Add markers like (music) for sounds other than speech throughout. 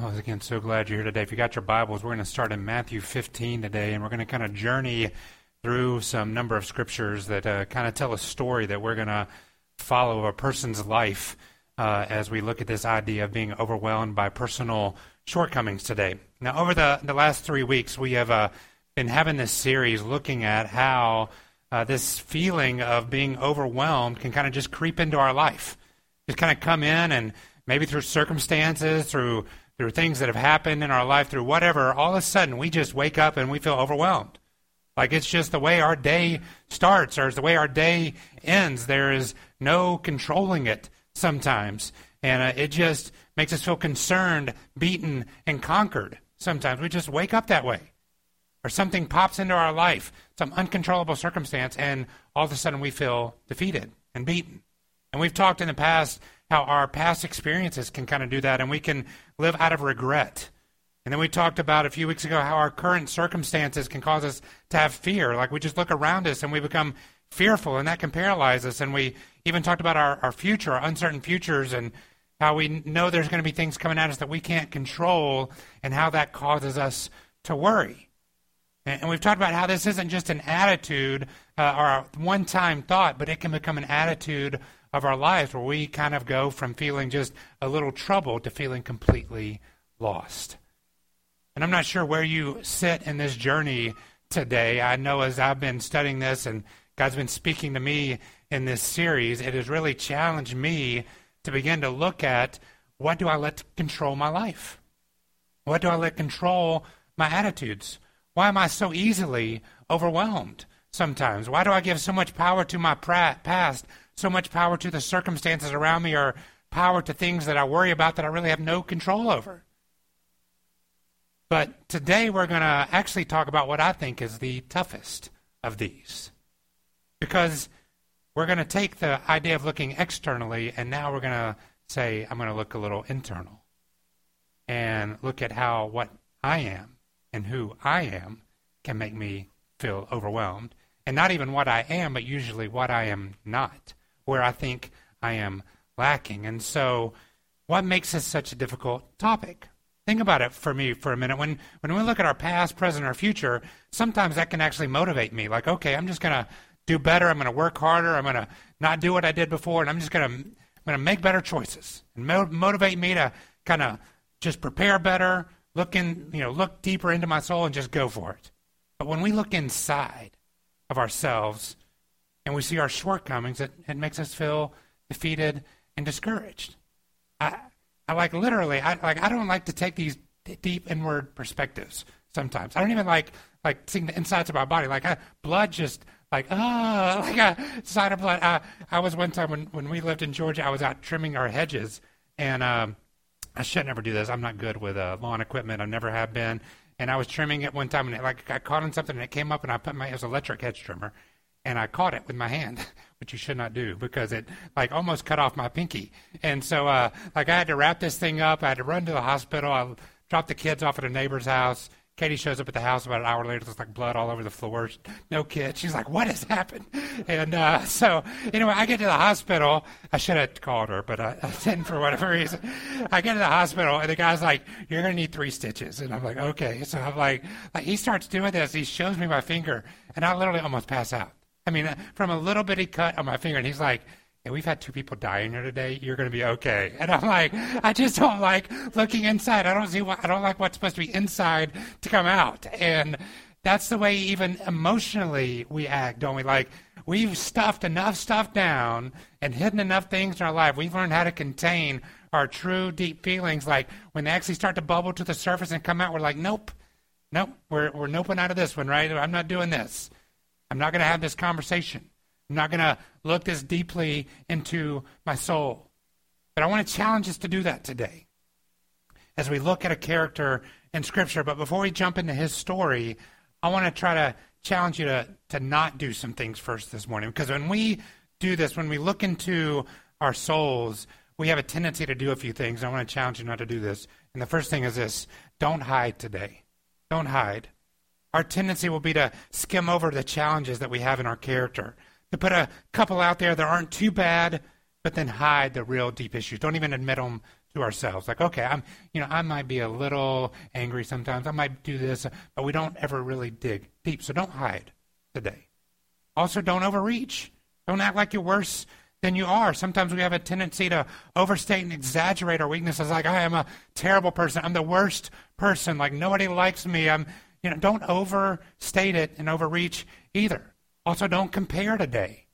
Well, again, so glad you're here today. If you got your Bibles, we're going to start in Matthew 15 today, and we're going to kind of journey through some number of scriptures that uh, kind of tell a story that we're going to follow a person's life uh, as we look at this idea of being overwhelmed by personal shortcomings today. Now, over the, the last three weeks, we have uh, been having this series looking at how uh, this feeling of being overwhelmed can kind of just creep into our life, just kind of come in and maybe through circumstances, through through things that have happened in our life, through whatever, all of a sudden we just wake up and we feel overwhelmed. Like it's just the way our day starts or it's the way our day ends. There is no controlling it sometimes. And uh, it just makes us feel concerned, beaten, and conquered sometimes. We just wake up that way. Or something pops into our life, some uncontrollable circumstance, and all of a sudden we feel defeated and beaten. And we've talked in the past how our past experiences can kind of do that, and we can live out of regret. And then we talked about a few weeks ago how our current circumstances can cause us to have fear. Like we just look around us and we become fearful, and that can paralyze us. And we even talked about our, our future, our uncertain futures, and how we know there's going to be things coming at us that we can't control, and how that causes us to worry. And, and we've talked about how this isn't just an attitude uh, or a one time thought, but it can become an attitude of our lives where we kind of go from feeling just a little troubled to feeling completely lost. And I'm not sure where you sit in this journey today. I know as I've been studying this and God's been speaking to me in this series, it has really challenged me to begin to look at what do I let control my life? What do I let control my attitudes? Why am I so easily overwhelmed sometimes? Why do I give so much power to my past so much power to the circumstances around me or power to things that I worry about that I really have no control over. But today we're going to actually talk about what I think is the toughest of these. Because we're going to take the idea of looking externally and now we're going to say, I'm going to look a little internal and look at how what I am and who I am can make me feel overwhelmed. And not even what I am, but usually what I am not where I think I am lacking. And so, what makes this such a difficult topic? Think about it for me for a minute. When when we look at our past, present, or future, sometimes that can actually motivate me. Like, okay, I'm just gonna do better. I'm gonna work harder. I'm gonna not do what I did before, and I'm just gonna gonna make better choices and mo- motivate me to kind of just prepare better, look in, you know, look deeper into my soul, and just go for it. But when we look inside of ourselves, and we see our shortcomings, it, it makes us feel defeated and discouraged. I, I like literally, I like I don't like to take these deep inward perspectives sometimes. I don't even like like seeing the insides of my body. Like I, blood just like ah, (laughs) like a side of blood. I, I was one time when when we lived in Georgia. I was out trimming our hedges, and um, I should never do this. I'm not good with uh, lawn equipment. I never have been. And I was trimming it one time, and it, like I caught on something, and it came up, and I put my it was electric hedge trimmer, and I caught it with my hand, (laughs) which you should not do because it like almost cut off my pinky. And so uh, like I had to wrap this thing up. I had to run to the hospital. I dropped the kids off at a neighbor's house. Katie shows up at the house about an hour later. There's like blood all over the floor. No kid. She's like, "What has happened?" (laughs) And uh, so anyway, I get to the hospital. I should have called her, but I, I didn't for whatever reason. I get to the hospital, and the guy's like, "You're gonna need three stitches." And I'm like, "Okay." So I'm like, like he starts doing this. He shows me my finger, and I literally almost pass out. I mean, from a little bitty cut on my finger, and he's like, "Yeah, we've had two people die in here today. You're going to be okay." (laughs) And I'm like, I just don't like looking inside. I don't see what I don't like what's supposed to be inside to come out, and that's the way even emotionally we act, don't we? Like we've stuffed enough stuff down and hidden enough things in our life. We've learned how to contain our true deep feelings. Like when they actually start to bubble to the surface and come out, we're like, "Nope, nope, we're we're noping out of this one, right? I'm not doing this." I'm not going to have this conversation. I'm not going to look this deeply into my soul. But I want to challenge us to do that today as we look at a character in Scripture. But before we jump into his story, I want to try to challenge you to, to not do some things first this morning. Because when we do this, when we look into our souls, we have a tendency to do a few things. I want to challenge you not to do this. And the first thing is this don't hide today. Don't hide. Our tendency will be to skim over the challenges that we have in our character, to put a couple out there that aren't too bad, but then hide the real deep issues. Don't even admit them to ourselves. Like, okay, I'm, you know, I might be a little angry sometimes. I might do this, but we don't ever really dig deep. So don't hide today. Also, don't overreach. Don't act like you're worse than you are. Sometimes we have a tendency to overstate and exaggerate our weaknesses. Like, I am a terrible person. I'm the worst person. Like, nobody likes me. I'm, you know, don't overstate it and overreach either. Also, don't compare today.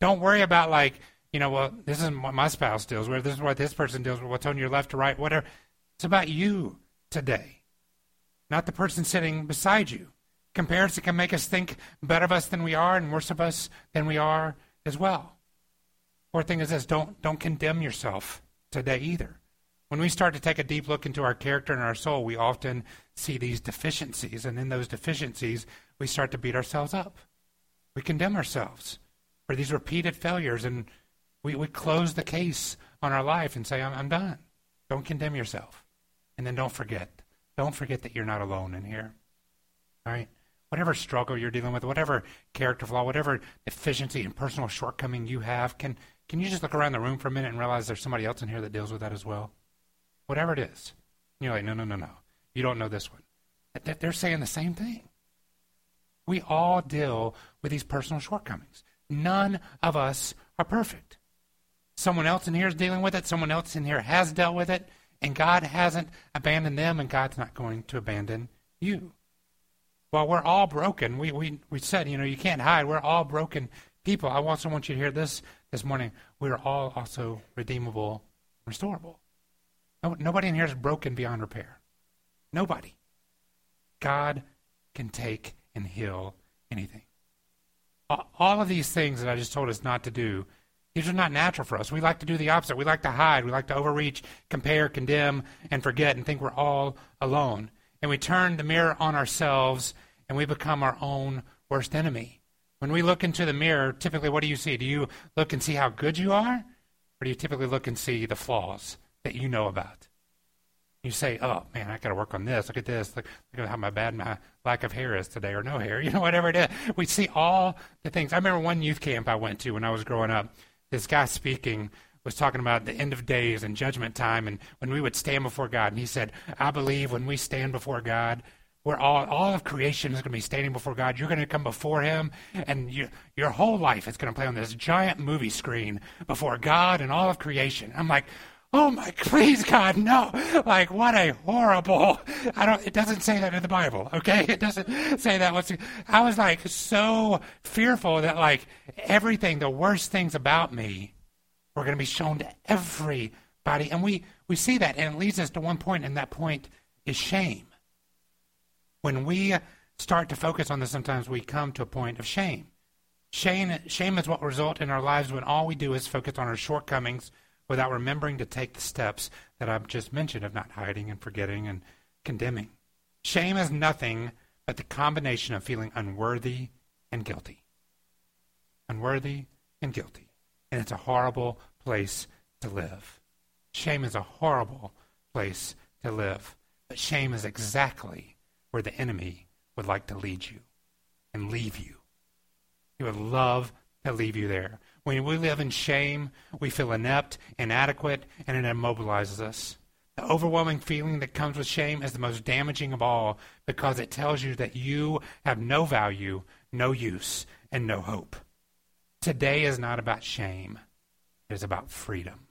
Don't worry about like, you know, well, this is what my spouse deals with. This is what this person deals with. What's on your left or right, whatever. It's about you today, not the person sitting beside you. Comparison can make us think better of us than we are and worse of us than we are as well. Fourth thing is this: don't don't condemn yourself today either. When we start to take a deep look into our character and our soul, we often see these deficiencies, and in those deficiencies, we start to beat ourselves up. We condemn ourselves for these repeated failures, and we, we close the case on our life and say, I'm, I'm done. Don't condemn yourself. And then don't forget. Don't forget that you're not alone in here. All right? Whatever struggle you're dealing with, whatever character flaw, whatever deficiency and personal shortcoming you have, can, can you just look around the room for a minute and realize there's somebody else in here that deals with that as well? Whatever it is. And you're like, no, no, no, no. You don't know this one. They're saying the same thing. We all deal with these personal shortcomings. None of us are perfect. Someone else in here is dealing with it. Someone else in here has dealt with it. And God hasn't abandoned them, and God's not going to abandon you. Well, we're all broken. We, we, we said, you know, you can't hide. We're all broken people. I also want you to hear this this morning. We're all also redeemable, restorable. No, nobody in here is broken beyond repair. Nobody. God can take and heal anything. All of these things that I just told us not to do, these are not natural for us. We like to do the opposite. We like to hide. We like to overreach, compare, condemn, and forget and think we're all alone. And we turn the mirror on ourselves and we become our own worst enemy. When we look into the mirror, typically what do you see? Do you look and see how good you are? Or do you typically look and see the flaws that you know about? You say, oh man, I got to work on this. Look at this. Look, look at how my bad my lack of hair is today, or no hair. (laughs) You know, whatever it is. We see all the things. I remember one youth camp I went to when I was growing up. This guy speaking was talking about the end of days and judgment time, and when we would stand before God. And he said, I believe when we stand before God, we're all all of creation is going to be standing before God. You're going to come before Him, and you, your whole life is going to play on this giant movie screen before God and all of creation. I'm like, oh my, (laughs) please God, no. Like, what a horrible, I don't, it doesn't say that in the Bible, okay? (laughs) It doesn't say that. What's, I was like so fearful that like everything, the worst things about me were going to be shown to everybody. And we, we see that and it leads us to one point and that point is shame. When we start to focus on this, sometimes we come to a point of shame. Shame, shame is what results in our lives when all we do is focus on our shortcomings without remembering to take the steps that I've just mentioned of not hiding and forgetting and condemning. Shame is nothing but the combination of feeling unworthy and guilty. Unworthy and guilty. And it's a horrible place to live. Shame is a horrible place to live. But shame is exactly where the enemy would like to lead you and leave you. He would love to leave you there. When we live in shame, we feel inept, inadequate, and it immobilizes us. The overwhelming feeling that comes with shame is the most damaging of all because it tells you that you have no value, no use, and no hope. Today is not about shame, it is about freedom.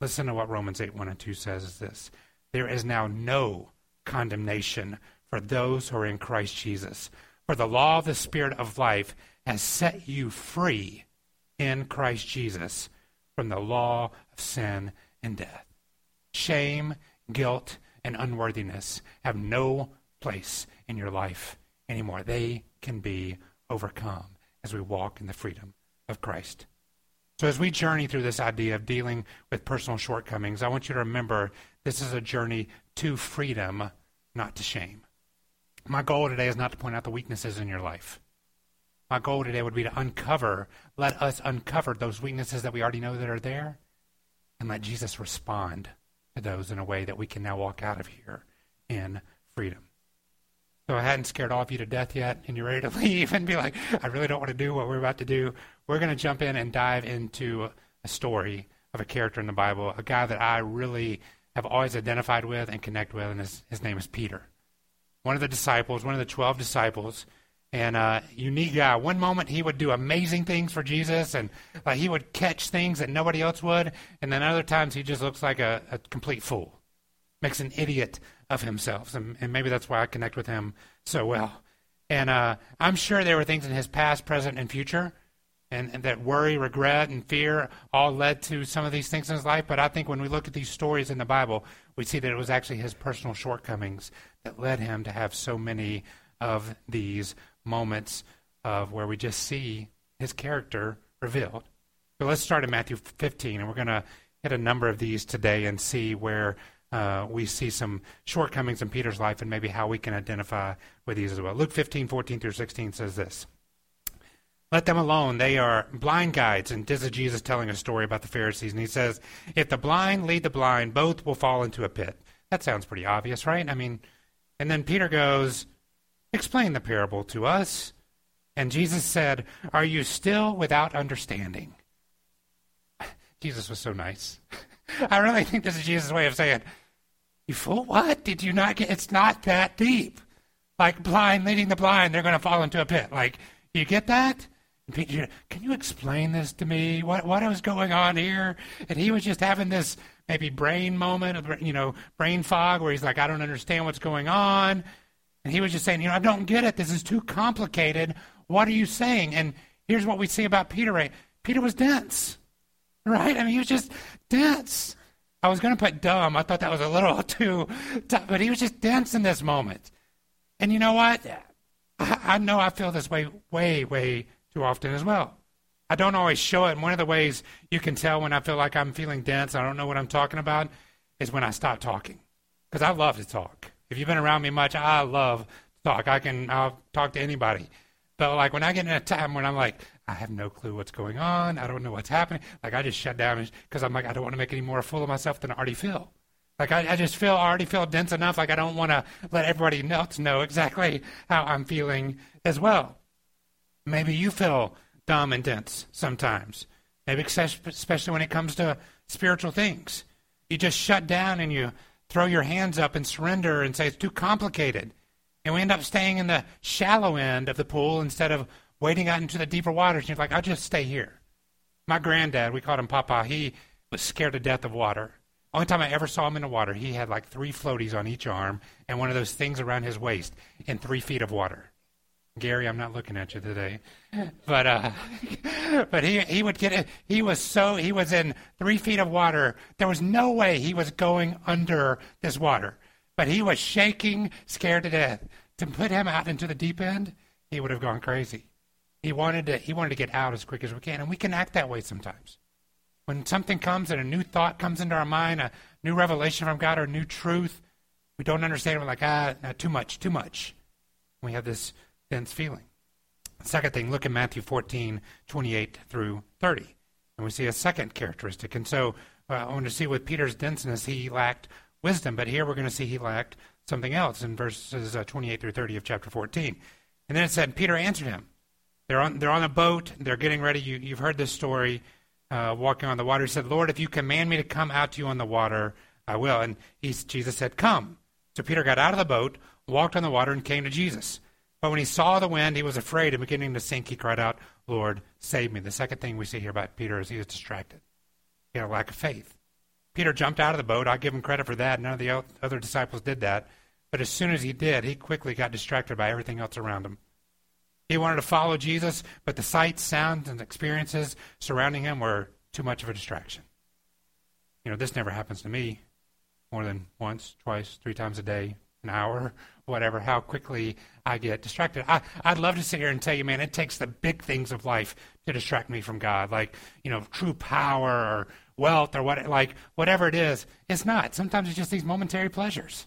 Listen to what Romans 8 1 and 2 says is this There is now no condemnation for those who are in Christ Jesus. For the law of the Spirit of life has set you free in Christ Jesus from the law of sin and death. Shame, guilt, and unworthiness have no place in your life anymore. They can be overcome as we walk in the freedom of Christ. So, as we journey through this idea of dealing with personal shortcomings, I want you to remember this is a journey to freedom, not to shame. My goal today is not to point out the weaknesses in your life. My goal today would be to uncover, let us uncover those weaknesses that we already know that are there, and let Jesus respond to those in a way that we can now walk out of here in freedom. So I hadn't scared all of you to death yet, and you're ready to (laughs) leave and be like, I really don't want to do what we're about to do. We're going to jump in and dive into a story of a character in the Bible, a guy that I really have always identified with and connect with, and his, his name is Peter. One of the disciples, one of the 12 disciples, and a unique guy. One moment he would do amazing things for Jesus, and like he would catch things that nobody else would, and then other times he just looks like a, a complete fool, makes an idiot of himself, and, and, maybe that's why I connect with him so well. And uh, I'm sure there were things in his past, present, and future, and, and that worry, regret, and fear all led to some of these things in his life. But I think when we look at these stories in the Bible, we see that it was actually his personal shortcomings that led him to have so many of these moments of where we just see his character revealed. So let's start in Matthew 15, and we're going to hit a number of these today and see where uh, we see some shortcomings in Peter's life and maybe how we can identify with these as well. Luke 15, 14 through 16 says this. Let them alone. They are blind guides. And this is Jesus telling a story about the Pharisees. And he says, If the blind lead the blind, both will fall into a pit. That sounds pretty obvious, right? I mean, and then Peter goes, Explain the parable to us. And Jesus said, Are you still without understanding? Jesus was so nice. (laughs) I really think this is Jesus' way of saying, You fool, what? Did you not get? It's not that deep. Like blind leading the blind, they're going to fall into a pit. Like, you get that? Peter, can you explain this to me? What what was going on here? And he was just having this maybe brain moment, of you know, brain fog, where he's like, I don't understand what's going on. And he was just saying, you know, I don't get it. This is too complicated. What are you saying? And here's what we see about Peter, right? Peter was dense, right? I mean, he was just dense. I was going to put dumb. I thought that was a little (laughs) too tough, but he was just dense in this moment. And you know what? I, I know I feel this way way, way too often as well. I don't always show it. And one of the ways you can tell when I feel like I'm feeling dense, I don't know what I'm talking about, is when I stop talking. Because I love to talk. If you've been around me much, I love talk. I can I'll talk to anybody. But like when I get in a time when I'm like, I have no clue what's going on, I don't know what's happening. Like I just shut down because I'm like, I don't want to make any more fool of myself than I already feel. Like I, I just feel I already feel dense enough. Like I don't want to let everybody else know exactly how I'm feeling as well. Maybe you feel dumb and dense sometimes. Maybe especially when it comes to spiritual things. You just shut down and you throw your hands up and surrender and say it's too complicated. And we end up staying in the shallow end of the pool instead of wading out into the deeper waters. And you're like, I'll just stay here. My granddad, we called him Papa, he was scared to death of water. Only time I ever saw him in the water, he had like three floaties on each arm and one of those things around his waist in three feet of water. Gary, I'm not looking at you today, (laughs) but uh, (laughs) but he he would get it. He was so he was in three feet of water. There was no way he was going under this water, but he was shaking, scared to death. To put him out into the deep end, he would have gone crazy. He wanted to he wanted to get out as quick as we can, and we can act that way sometimes. When something comes and a new thought comes into our mind, a new revelation from God or a new truth, we don't understand. We're like, ah, too much, too much. We have this dense feeling. Second thing, look at Matthew 14, 28 through 30. And we see a second characteristic. And so uh, I want to see with Peter's denseness, he lacked wisdom. But here we're going to see he lacked something else in verses uh, 28 through 30 of chapter 14. And then it said, Peter answered him. They're on, they're on a boat. They're getting ready. You, you've heard this story, uh, walking on the water. He said, Lord, if you command me to come out to you on the water, I will. And Jesus said, Come. So Peter got out of the boat, walked on the water, and came to Jesus. But when he saw the wind, he was afraid and beginning to sink. He cried out, Lord, save me. The second thing we see here about Peter is he was distracted. He had a lack of faith. Peter jumped out of the boat. I give him credit for that. None of the other disciples did that. But as soon as he did, he quickly got distracted by everything else around him. He wanted to follow Jesus, but the sights, sounds, and experiences surrounding him were too much of a distraction. You know, this never happens to me more than once, twice, three times a day, an hour, whatever, how quickly I get distracted. I, I'd love to sit here and tell you, man, it takes the big things of life to distract me from God, like, you know, true power or wealth or what, like, whatever it is. It's not. Sometimes it's just these momentary pleasures.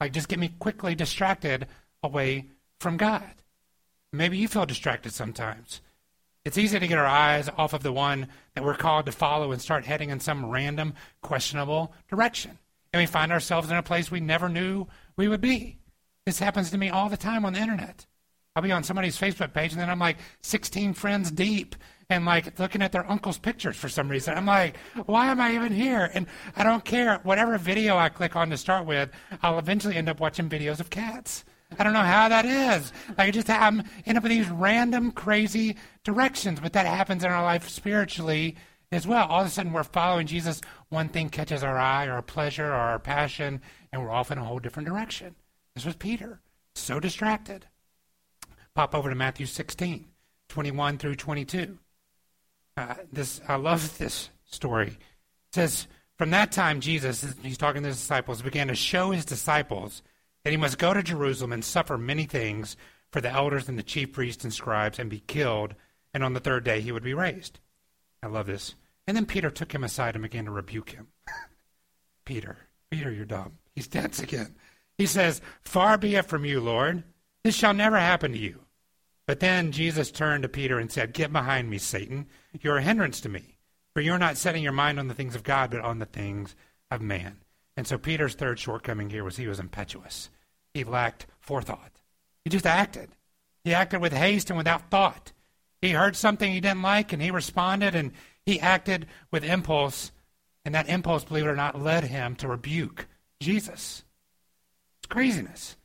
Like, just get me quickly distracted away from God. Maybe you feel distracted sometimes. It's easy to get our eyes off of the one that we're called to follow and start heading in some random, questionable direction. And we find ourselves in a place we never knew we would be. This happens to me all the time on the internet. I'll be on somebody's Facebook page and then I'm like 16 friends deep. and like looking at their uncle's pictures for some reason. I'm like, why am I even here? And I don't care. Whatever video I click on to start with, I'll eventually end up watching videos of cats. I don't know how that is. Like, I just I'm end up in these random, crazy directions, but that happens in our life spiritually as well. All of a sudden, we're following Jesus. One thing catches our eye, or our pleasure, or our passion, and we're off in a whole different direction. Was Peter, so distracted. Pop over to Matthew 16, 21 through 22. Uh, this I love this story. It says, From that time, Jesus, he's talking to his disciples, began to show his disciples that he must go to Jerusalem and suffer many things for the elders and the chief priests and scribes and be killed, and on the third day he would be raised. I love this. And then Peter took him aside and began to rebuke him. (laughs) Peter, Peter, you're dumb. He's dense again. He says, Far be it from you, Lord. This shall never happen to you. But then Jesus turned to Peter and said, Get behind me, Satan. You're a hindrance to me, for you're not setting your mind on the things of God, but on the things of man. And so Peter's third shortcoming here was he was impetuous. He lacked forethought. He just acted. He acted with haste and without thought. He heard something he didn't like and he responded and he acted with impulse. And that impulse, believe it or not, led him to rebuke Jesus. Craziness.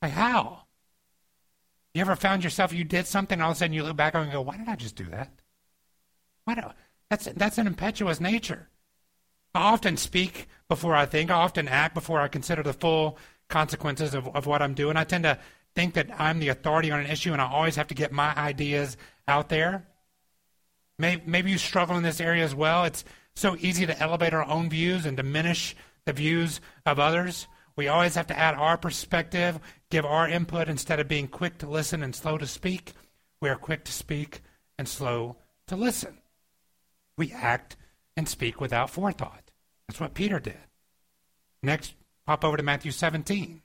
Like, how? You ever found yourself, you did something, and all of a sudden you look back and go, why did I just do that? Why do, that's, that's an impetuous nature. I often speak before I think. I often act before I consider the full consequences of, of what I'm doing. I tend to think that I'm the authority on an issue and I always have to get my ideas out there. Maybe, maybe you struggle in this area as well. It's so easy to elevate our own views and diminish the views of others. We always have to add our perspective, give our input instead of being quick to listen and slow to speak. We are quick to speak and slow to listen. We act and speak without forethought. That's what Peter did. Next, pop over to Matthew 17.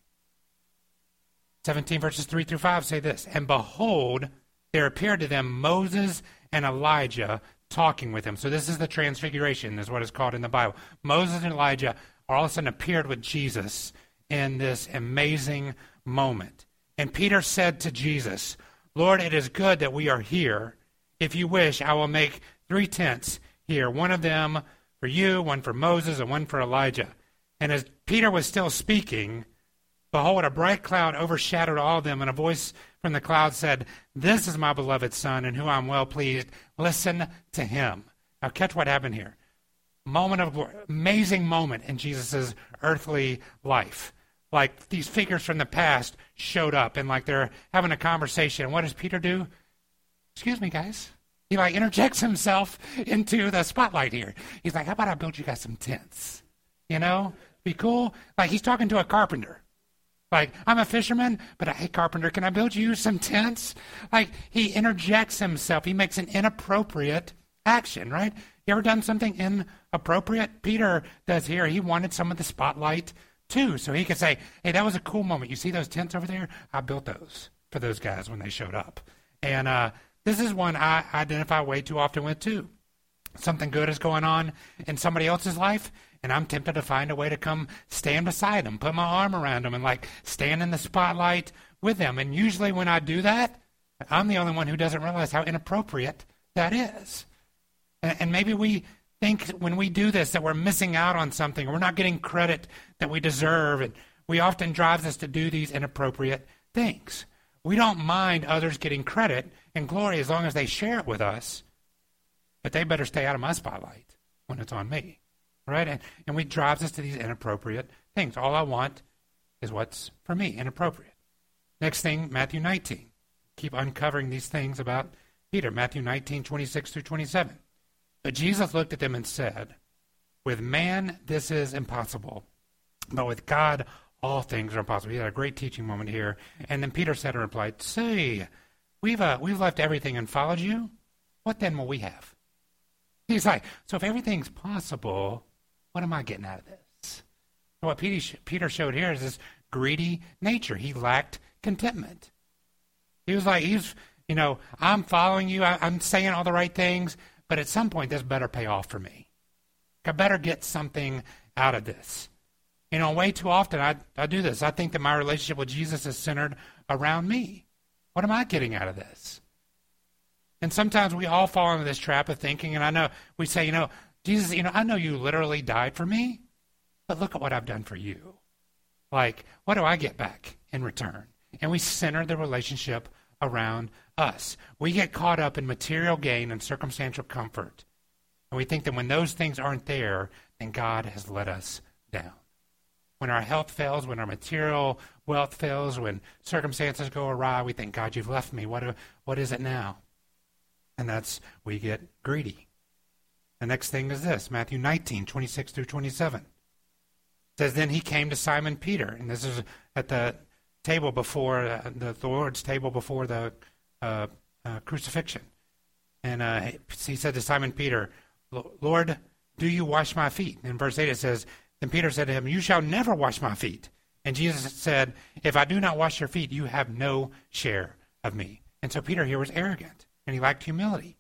17 verses 3 through 5 say this And behold, there appeared to them Moses and Elijah talking with him. So this is the transfiguration, is what is called in the Bible. Moses and Elijah all of a sudden appeared with Jesus in this amazing moment. And Peter said to Jesus, Lord, it is good that we are here. If you wish, I will make three tents here, one of them for you, one for Moses, and one for Elijah. And as Peter was still speaking, behold, a bright cloud overshadowed all of them, and a voice from the cloud said, This is my beloved Son, in whom I'm well pleased. Listen to him. Now, catch what happened here. Moment of amazing moment in Jesus' earthly life. Like these figures from the past showed up, and like they're having a conversation. What does Peter do? Excuse me, guys. He like interjects himself into the spotlight here. He's like, "How about I build you guys some tents? You know, be cool." Like he's talking to a carpenter. Like, I'm a fisherman, but hey, carpenter, can I build you some tents? Like, he interjects himself. He makes an inappropriate action, right? You ever done something inappropriate? Peter does here. He wanted some of the spotlight too, so he could say, hey, that was a cool moment. You see those tents over there? I built those for those guys when they showed up. And uh, this is one I identify way too often with, too. Something good is going on in somebody else's life, and I'm tempted to find a way to come stand beside them, put my arm around them, and like stand in the spotlight with them. And usually when I do that, I'm the only one who doesn't realize how inappropriate that is. And, and maybe we think when we do this that we're missing out on something, we're not getting credit that we deserve, and we often drives us to do these inappropriate things. We don't mind others getting credit and glory as long as they share it with us. But they better stay out of my spotlight when it's on me. Right? And, and we drives us to these inappropriate things. All I want is what's for me, inappropriate. Next thing, Matthew 19. Keep uncovering these things about Peter. Matthew 19, 26 through 27. But Jesus looked at them and said, With man this is impossible, but with God all things are impossible. He had a great teaching moment here. And then Peter said and replied, See, We've, uh, we've left everything and followed you. What then will we have? He's like, so if everything's possible, what am I getting out of this? So what Peter showed here is this greedy nature. He lacked contentment. He was like, he's, you know, I'm following you. I, I'm saying all the right things, but at some point, this better pay off for me. I better get something out of this. You know, way too often I, I do this. I think that my relationship with Jesus is centered around me. What am I getting out of this? And sometimes we all fall into this trap of thinking, and I know we say, you know, Jesus, you know, I know you literally died for me, but look at what I've done for you. Like, what do I get back in return? And we center the relationship around us. We get caught up in material gain and circumstantial comfort. And we think that when those things aren't there, then God has let us down. When our health fails, when our material wealth fails, when circumstances go awry, we think, God, you've left me. What, what is it now? And that's, we get greedy. The next thing is this Matthew 19, 26 through 27. It says, Then he came to Simon Peter. And this is at the table before, uh, the Lord's table before the uh, uh, crucifixion. And uh, he said to Simon Peter, Lord, do you wash my feet? In verse 8 it says, Then Peter said to him, You shall never wash my feet. And Jesus said, If I do not wash your feet, you have no share of me. And so Peter here was arrogant, and he lacked humility.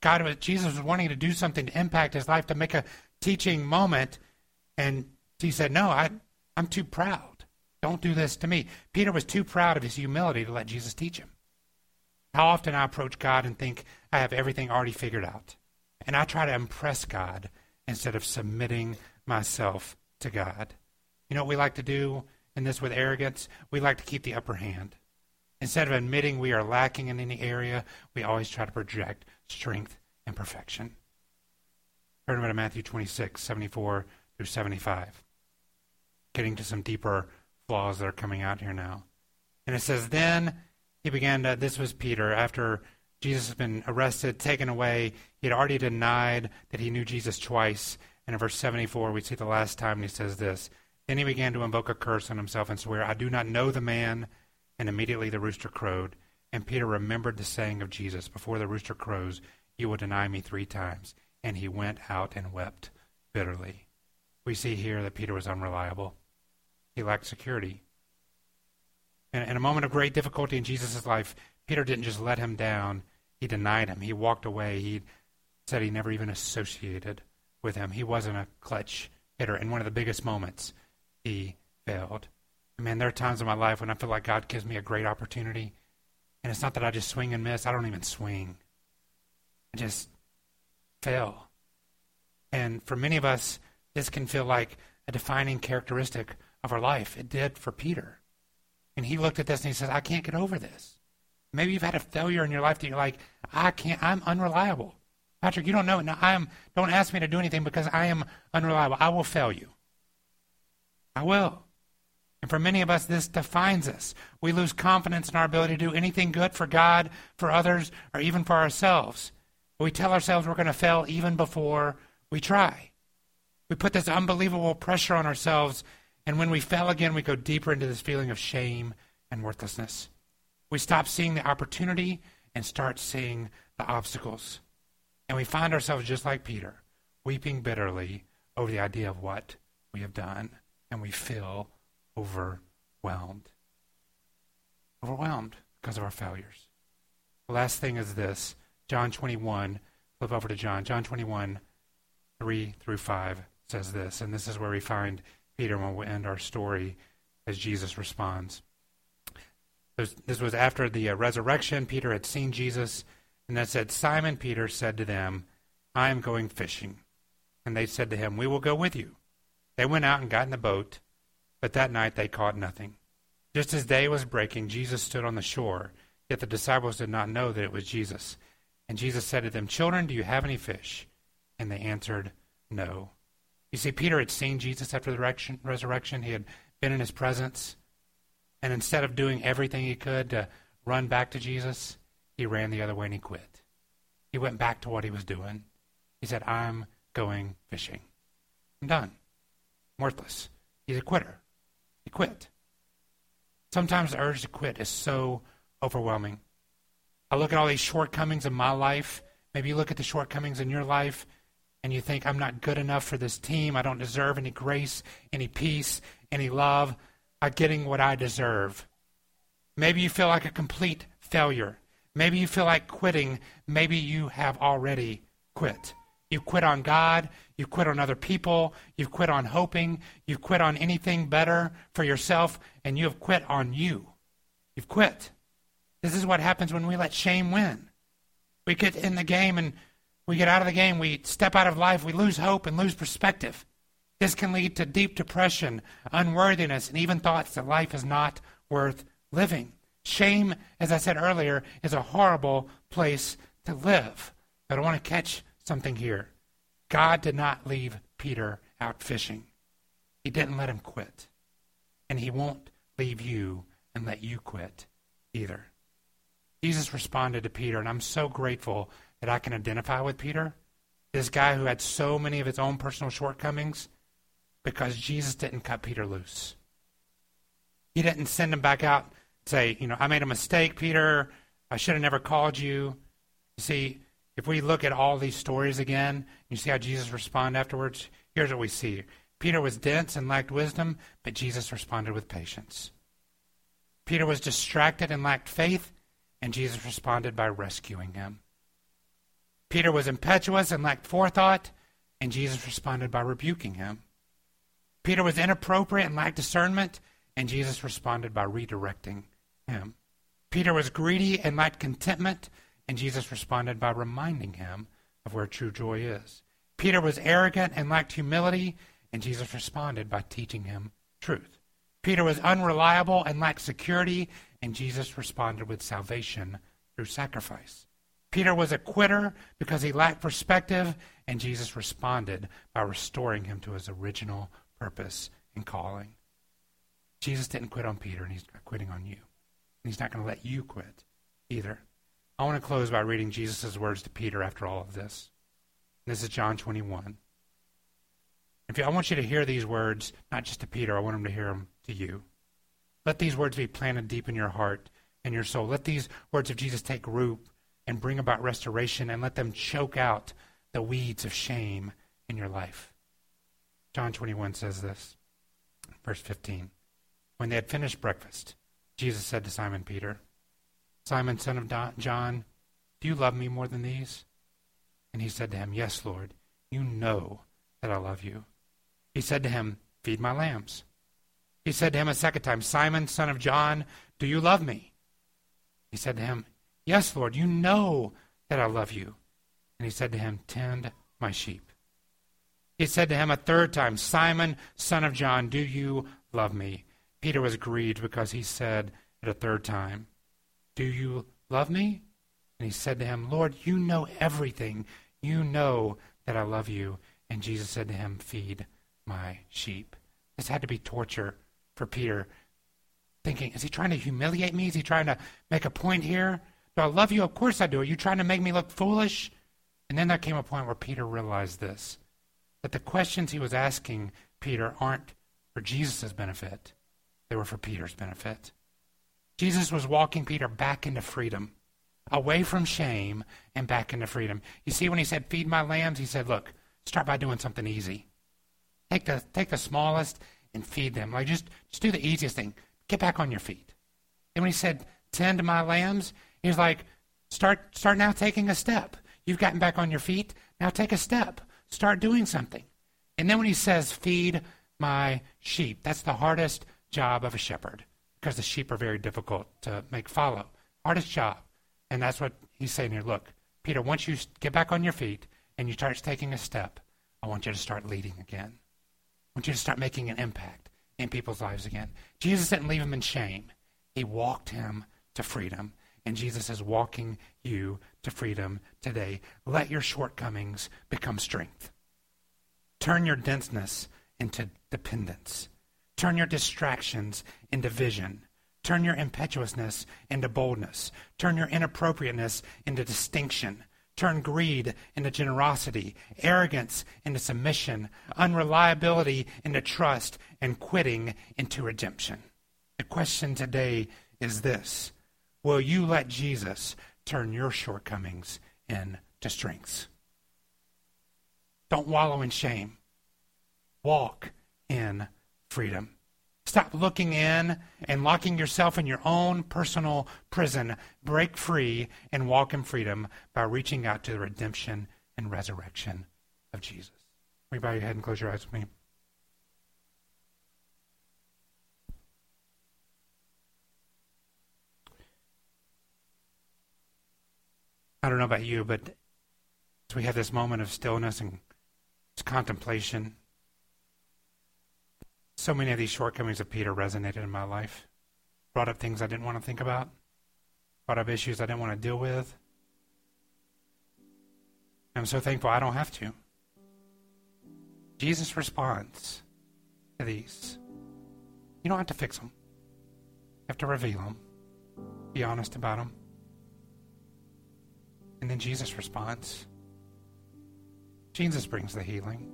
God, was, Jesus was wanting to do something to impact his life, to make a teaching moment, and he said, No, I, I'm too proud. Don't do this to me. Peter was too proud of his humility to let Jesus teach him. How often I approach God and think I have everything already figured out. And I try to impress God instead of submitting myself to God. You know what we like to do in this with arrogance? We like to keep the upper hand. Instead of admitting we are lacking in any area, we always try to project strength and perfection. Turn over to Matthew 26, 74 through 75. Getting to some deeper flaws that are coming out here now. And it says, Then he began to, this was Peter, after Jesus had been arrested, taken away. He had already denied that he knew Jesus twice. And in verse 74, we see the last time he says this. Then he began to invoke a curse on himself and swear, I do not know the man. And immediately the rooster crowed. And Peter remembered the saying of Jesus, Before the rooster crows, you will deny me three times. And he went out and wept bitterly. We see here that Peter was unreliable. He lacked security. And in a moment of great difficulty in Jesus' life, Peter didn't just let him down, he denied him. He walked away. He said he never even associated with him. He wasn't a clutch hitter. In one of the biggest moments, he failed. Man, there are times in my life when I feel like God gives me a great opportunity, and it's not that I just swing and miss. I don't even swing. I just fail. And for many of us, this can feel like a defining characteristic of our life. It did for Peter. And he looked at this and he says, I can't get over this. Maybe you've had a failure in your life that you're like, I can't, I'm unreliable. Patrick, you don't know. it. Now, I am, don't ask me to do anything because I am unreliable. I will fail you. I will. And for many of us, this defines us. We lose confidence in our ability to do anything good for God, for others, or even for ourselves. We tell ourselves we're going to fail even before we try. We put this unbelievable pressure on ourselves, and when we fail again, we go deeper into this feeling of shame and worthlessness. We stop seeing the opportunity and start seeing the obstacles. And we find ourselves just like Peter, weeping bitterly over the idea of what we have done, and we feel overwhelmed. Overwhelmed because of our failures. The last thing is this John 21. Flip over to John. John 21, 3 through 5 says this, and this is where we find Peter when we end our story as Jesus responds. This was after the uh, resurrection. Peter had seen Jesus, and then said, Simon Peter said to them, I am going fishing. And they said to him, We will go with you. They went out and got in the boat, but that night they caught nothing. Just as day was breaking, Jesus stood on the shore, yet the disciples did not know that it was Jesus. And Jesus said to them, Children, do you have any fish? And they answered, No. You see, Peter had seen Jesus after the resurrection. He had been in his presence. And instead of doing everything he could to run back to Jesus, he ran the other way and he quit. He went back to what he was doing. He said, I'm going fishing. I'm done. I'm worthless. He's a quitter. He quit. Sometimes the urge to quit is so overwhelming. I look at all these shortcomings in my life. Maybe you look at the shortcomings in your life and you think, I'm not good enough for this team. I don't deserve any grace, any peace, any love I'm getting what I deserve. Maybe you feel like a complete failure. Maybe you feel like quitting. Maybe you have already quit. You quit on God. You quit on other people. You've quit on hoping. You've quit on anything better for yourself. And you have quit on you. You've quit. This is what happens when we let shame win. We get in the game and we get out of the game, we step out of life, we lose hope and lose perspective. This can lead to deep depression, unworthiness, and even thoughts that life is not worth living. Shame, as I said earlier, is a horrible place to live. But I want to catch something here. God did not leave Peter out fishing, He didn't let him quit. And He won't leave you and let you quit either. Jesus responded to Peter, and I'm so grateful that I can identify with Peter, this guy who had so many of his own personal shortcomings, because Jesus didn't cut Peter loose. He didn't send him back out and say, you know, I made a mistake, Peter. I should have never called you. You see, if we look at all these stories again, you see how Jesus responded afterwards, here's what we see. Peter was dense and lacked wisdom, but Jesus responded with patience. Peter was distracted and lacked faith, and Jesus responded by rescuing him. Peter was impetuous and lacked forethought, and Jesus responded by rebuking him. Peter was inappropriate and lacked discernment, and Jesus responded by redirecting him. Peter was greedy and lacked contentment, and Jesus responded by reminding him of where true joy is. Peter was arrogant and lacked humility, and Jesus responded by teaching him truth. Peter was unreliable and lacked security, and Jesus responded with salvation through sacrifice. Peter was a quitter because he lacked perspective, and Jesus responded by restoring him to his original purpose and calling. Jesus didn't quit on Peter, and he's not quitting on you. And he's not going to let you quit either. I want to close by reading Jesus' words to Peter after all of this. This is John 21. If you, I want you to hear these words, not just to Peter, I want him to hear them to you. Let these words be planted deep in your heart and your soul. Let these words of Jesus take root and bring about restoration and let them choke out the weeds of shame in your life. John 21 says this, verse 15. When they had finished breakfast, Jesus said to Simon Peter, Simon, son of John, do you love me more than these? And he said to him, Yes, Lord, you know that I love you. He said to him, Feed my lambs. He said to him a second time, Simon, son of John, do you love me? He said to him, Yes, Lord, you know that I love you. And he said to him, Tend my sheep. He said to him a third time, Simon, son of John, do you love me? Peter was grieved because he said it a third time, Do you love me? And he said to him, Lord, you know everything. You know that I love you. And Jesus said to him, Feed my sheep. This had to be torture for Peter, thinking, Is he trying to humiliate me? Is he trying to make a point here? Do I love you? Of course I do. Are you trying to make me look foolish? And then there came a point where Peter realized this that the questions he was asking Peter aren't for Jesus' benefit, they were for Peter's benefit. Jesus was walking Peter back into freedom, away from shame and back into freedom. You see, when he said, Feed my lambs, he said, Look, start by doing something easy. Take the, take the smallest and feed them. Like, just, just do the easiest thing. Get back on your feet. And when he said, Tend my lambs, he was like, Start, start now taking a step. You've gotten back on your feet. Now take a step. Start doing something. And then when he says, Feed my sheep, that's the hardest job of a shepherd because the sheep are very difficult to make follow. Hardest job. And that's what he's saying here. Look, Peter, once you get back on your feet and you start taking a step, I want you to start leading again. I want you to start making an impact in people's lives again. Jesus didn't leave him in shame, he walked him to freedom. And Jesus is walking you to freedom today. Let your shortcomings become strength. Turn your denseness into dependence. Turn your distractions into vision. Turn your impetuousness into boldness. Turn your inappropriateness into distinction. Turn greed into generosity, arrogance into submission, unreliability into trust, and quitting into redemption. The question today is this Will you let Jesus turn your shortcomings into strengths? Don't wallow in shame. Walk in freedom. Stop looking in and locking yourself in your own personal prison. Break free and walk in freedom by reaching out to the redemption and resurrection of Jesus. You bow your head and close your eyes with me? I don't know about you, but as we have this moment of stillness and contemplation, so many of these shortcomings of Peter resonated in my life. Brought up things I didn't want to think about, brought up issues I didn't want to deal with. I'm so thankful I don't have to. Jesus responds to these. You don't have to fix them. You have to reveal them. Be honest about them. And then Jesus responds. Jesus brings the healing,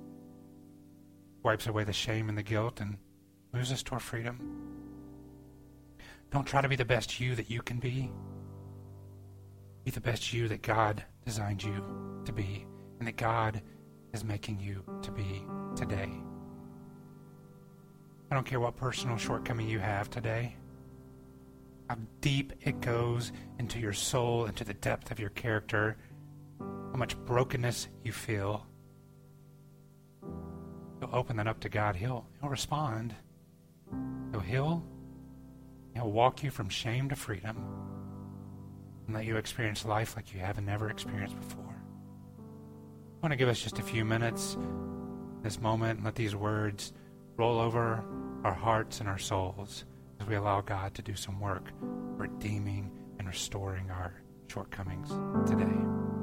wipes away the shame and the guilt, and moves us toward freedom. Don't try to be the best you that you can be. Be the best you that God designed you to be and that God is making you to be today. I don't care what personal shortcoming you have today, how deep it goes into your soul, into the depth of your character, how much brokenness you feel. You'll open that up to God. He'll, he'll respond. He'll. He'll walk you from shame to freedom and let you experience life like you haven't ever experienced before. I want to give us just a few minutes, this moment, and let these words roll over our hearts and our souls as we allow God to do some work redeeming and restoring our shortcomings today.